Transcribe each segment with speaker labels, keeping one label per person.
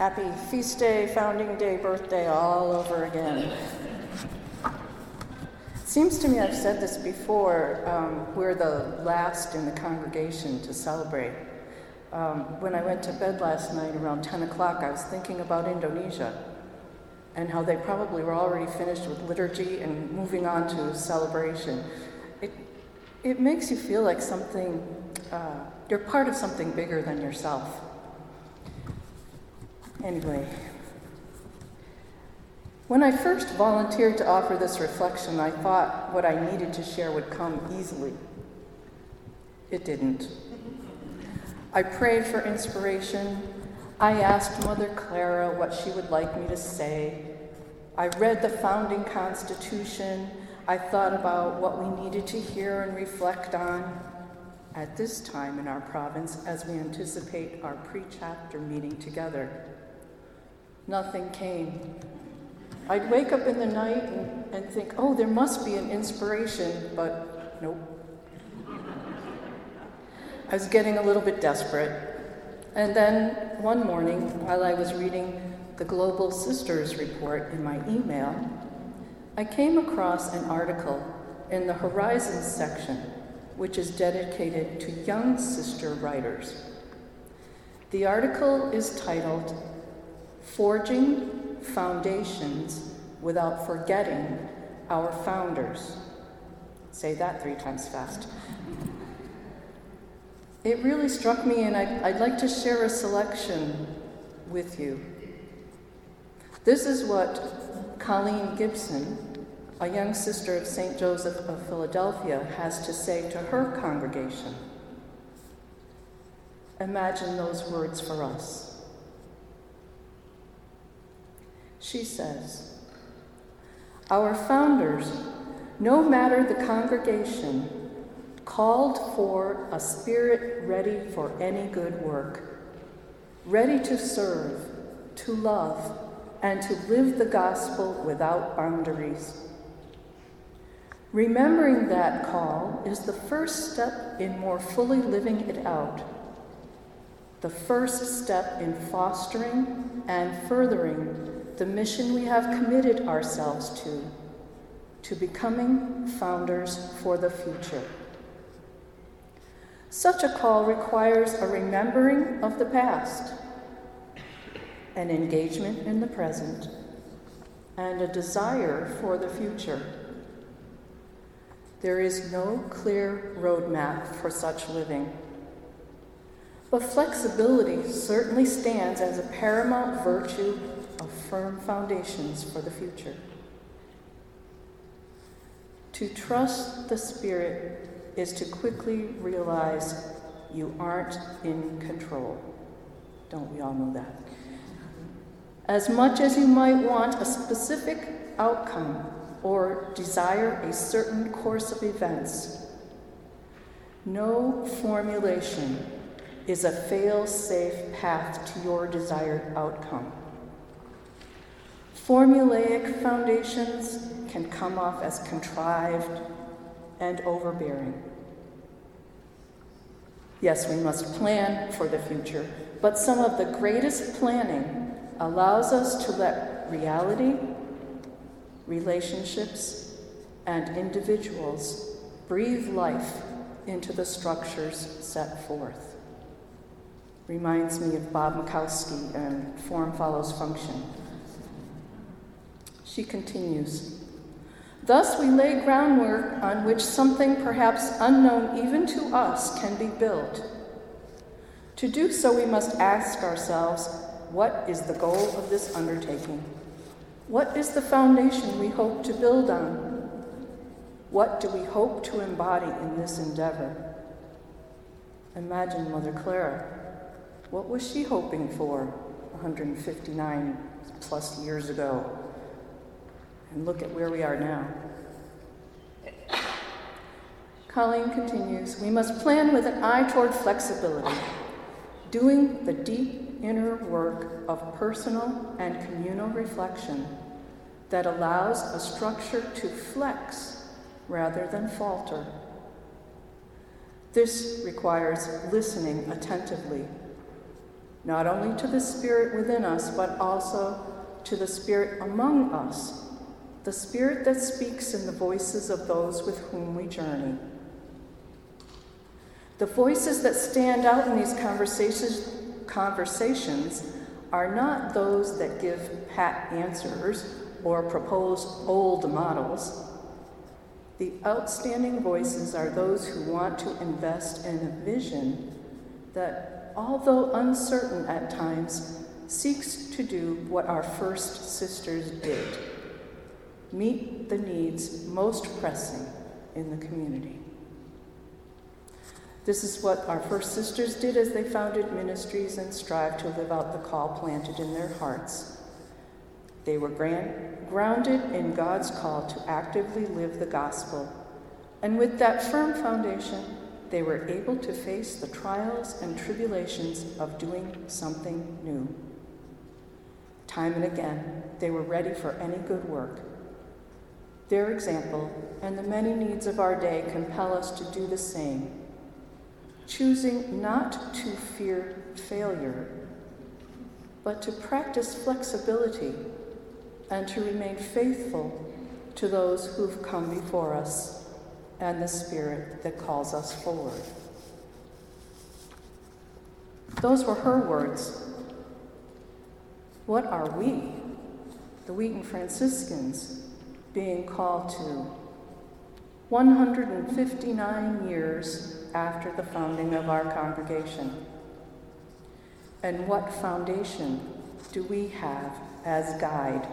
Speaker 1: Happy feast day, founding day, birthday, all over again. Seems to me I've said this before, um, we're the last in the congregation to celebrate. Um, when I went to bed last night around 10 o'clock, I was thinking about Indonesia and how they probably were already finished with liturgy and moving on to celebration. It, it makes you feel like something, uh, you're part of something bigger than yourself. Anyway, when I first volunteered to offer this reflection, I thought what I needed to share would come easily. It didn't. I prayed for inspiration. I asked Mother Clara what she would like me to say. I read the founding Constitution. I thought about what we needed to hear and reflect on at this time in our province as we anticipate our pre chapter meeting together nothing came. I'd wake up in the night and, and think, oh, there must be an inspiration, but nope. I was getting a little bit desperate. And then one morning, while I was reading the Global Sisters report in my email, I came across an article in the Horizons section, which is dedicated to young sister writers. The article is titled Forging Foundations Without Forgetting Our Founders. Say that three times fast. It really struck me, and I'd, like to share a selection with you. This is what Colleen Gibson, a young sister of St. Joseph of Philadelphia, has to say to her congregation. Imagine those words for us. She says, Our founders, no matter the congregation, called for a spirit ready for any good work, ready to serve, to love, and to live the gospel without boundaries. Remembering that call is the first step in more fully living it out, the first step in fostering and furthering the mission we have committed ourselves to, to becoming founders for the future. Such a call requires a remembering of the past, an engagement in the present, and a desire for the future. There is no clear roadmap for such living. But flexibility certainly stands as a paramount virtue firm foundations for the future. To trust the Spirit is to quickly realize you aren't in control. Don't we all know that? As much as you might want a specific outcome or desire a certain course of events, no formulation is a fail safe path to your desired outcome. Formulaic foundations can come off as contrived and overbearing. Yes, we must plan for the future, but some of the greatest planning allows us to let reality, relationships, and individuals breathe life into the structures set forth. Reminds me of Bob Mikowski and Form Follows Function. She continues Thus, we lay groundwork on which something perhaps unknown even to us can be built. To do so, we must ask ourselves what is the goal of this undertaking? What is the foundation we hope to build on? What do we hope to embody in this endeavor? Imagine Mother Clara. What was she hoping for 159 plus years ago? And look at where we are now. Colleen continues We must plan with an eye toward flexibility, doing the deep inner work of personal and communal reflection that allows a structure to flex rather than falter. This requires listening attentively, not only to the Spirit within us, but also to the Spirit among us, the Spirit that speaks in the voices of those with whom we journey. The voices that stand out in these conversations, conversations are not those that give pat answers or propose old models. The outstanding voices are those who want to invest in a vision that, although uncertain at times, seeks to do what our first sisters did meet the needs most pressing in the community. This is what our first sisters did as they founded ministries and strived to live out the call planted in their hearts. They were grand, grounded in God's call to actively live the gospel. And with that firm foundation, they were able to face the trials and tribulations of doing something new. Time and again, they were ready for any good work. Their example and the many needs of our day compel us to do the same, choosing not to fear failure, but to practice flexibility and to remain faithful to those who've come before us and the Spirit that calls us forward. Those were her words. What are we, the Wheaton Franciscans, being called to 159 years after the founding of our congregation? And what foundation do we have as guide?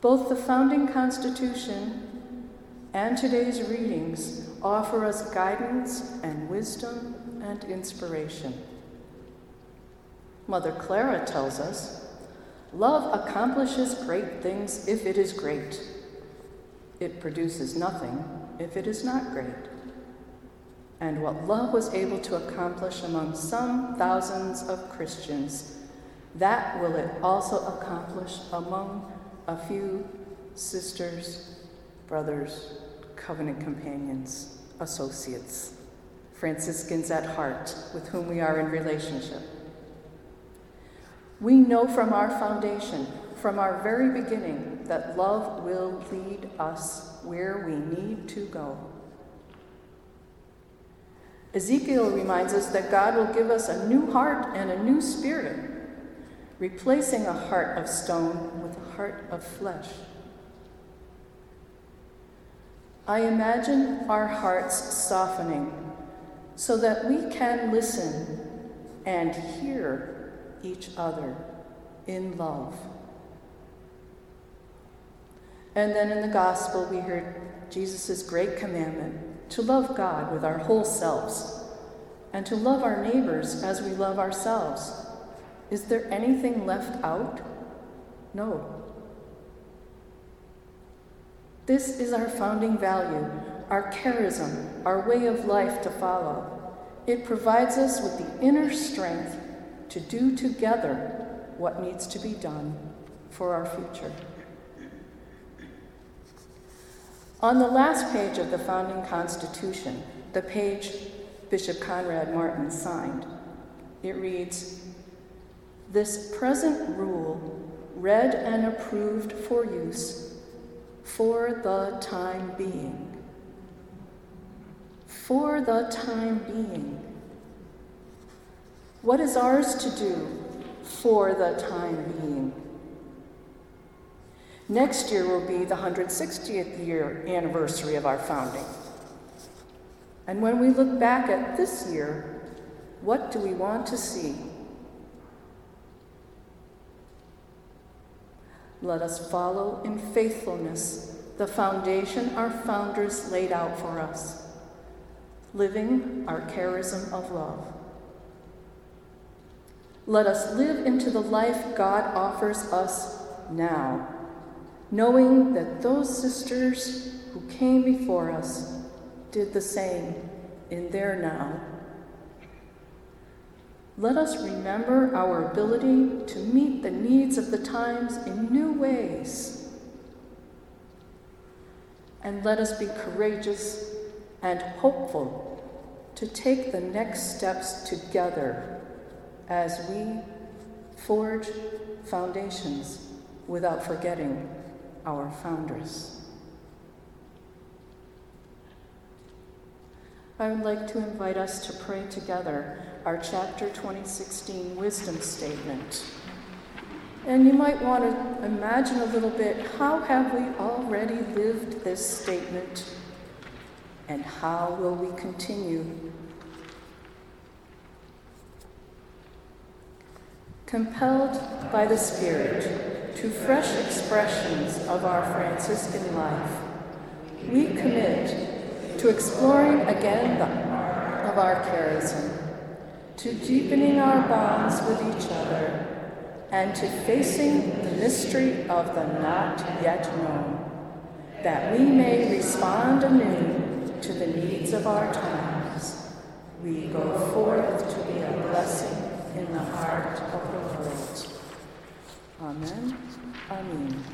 Speaker 1: Both the founding Constitution and today's readings offer us guidance and wisdom and inspiration. Mother Clara tells us love accomplishes great things if it is great. It produces nothing if it is not great. And what love was able to accomplish among some thousands of Christians, that will it also accomplish among a few sisters, brothers, covenant companions, associates, Franciscans at heart with whom we are in relationship. We know from our foundation, from our very beginning, that love will lead us where we need to go. Ezekiel reminds us that God will give us a new heart and a new spirit replacing a heart of stone with a heart of flesh. I imagine our hearts softening so that we can listen and hear each other in love. And then in the gospel, we heard Jesus' great commandment to love God with our whole selves and to love our neighbors as we love ourselves. Is there anything left out? No. This is our founding value, our charism, our way of life to follow. It provides us with the inner strength to do together what needs to be done for our future. On the last page of the founding Constitution, the page Bishop Conrad Martin signed, it reads this present rule, read and approved for use for the time being. For the time being. What is ours to do for the time being? Next year will be the 160th year anniversary of our founding. And when we look back at this year, what do we want to see? Let us follow in faithfulness the foundation our founders laid out for us, living our charism of love. Let us live into the life God offers us now, knowing that those sisters who came before us did the same in their now let us remember our ability to meet the needs of the times in new ways. And let us be courageous and hopeful to take the next steps together as we forge foundations without forgetting our foundress. I would like to invite us to pray together our chapter 2016 wisdom statement. And you might want to imagine a little bit how have we already lived this statement and how will we continue? Compelled by the Spirit to fresh expressions of our Franciscan life, we commit to exploring again the of our charism, to deepening our bonds with each other, and to facing the mystery of the not yet known, that we may respond anew to the needs of our times. We go forth to be a blessing in the heart of the world. Amen. Amen.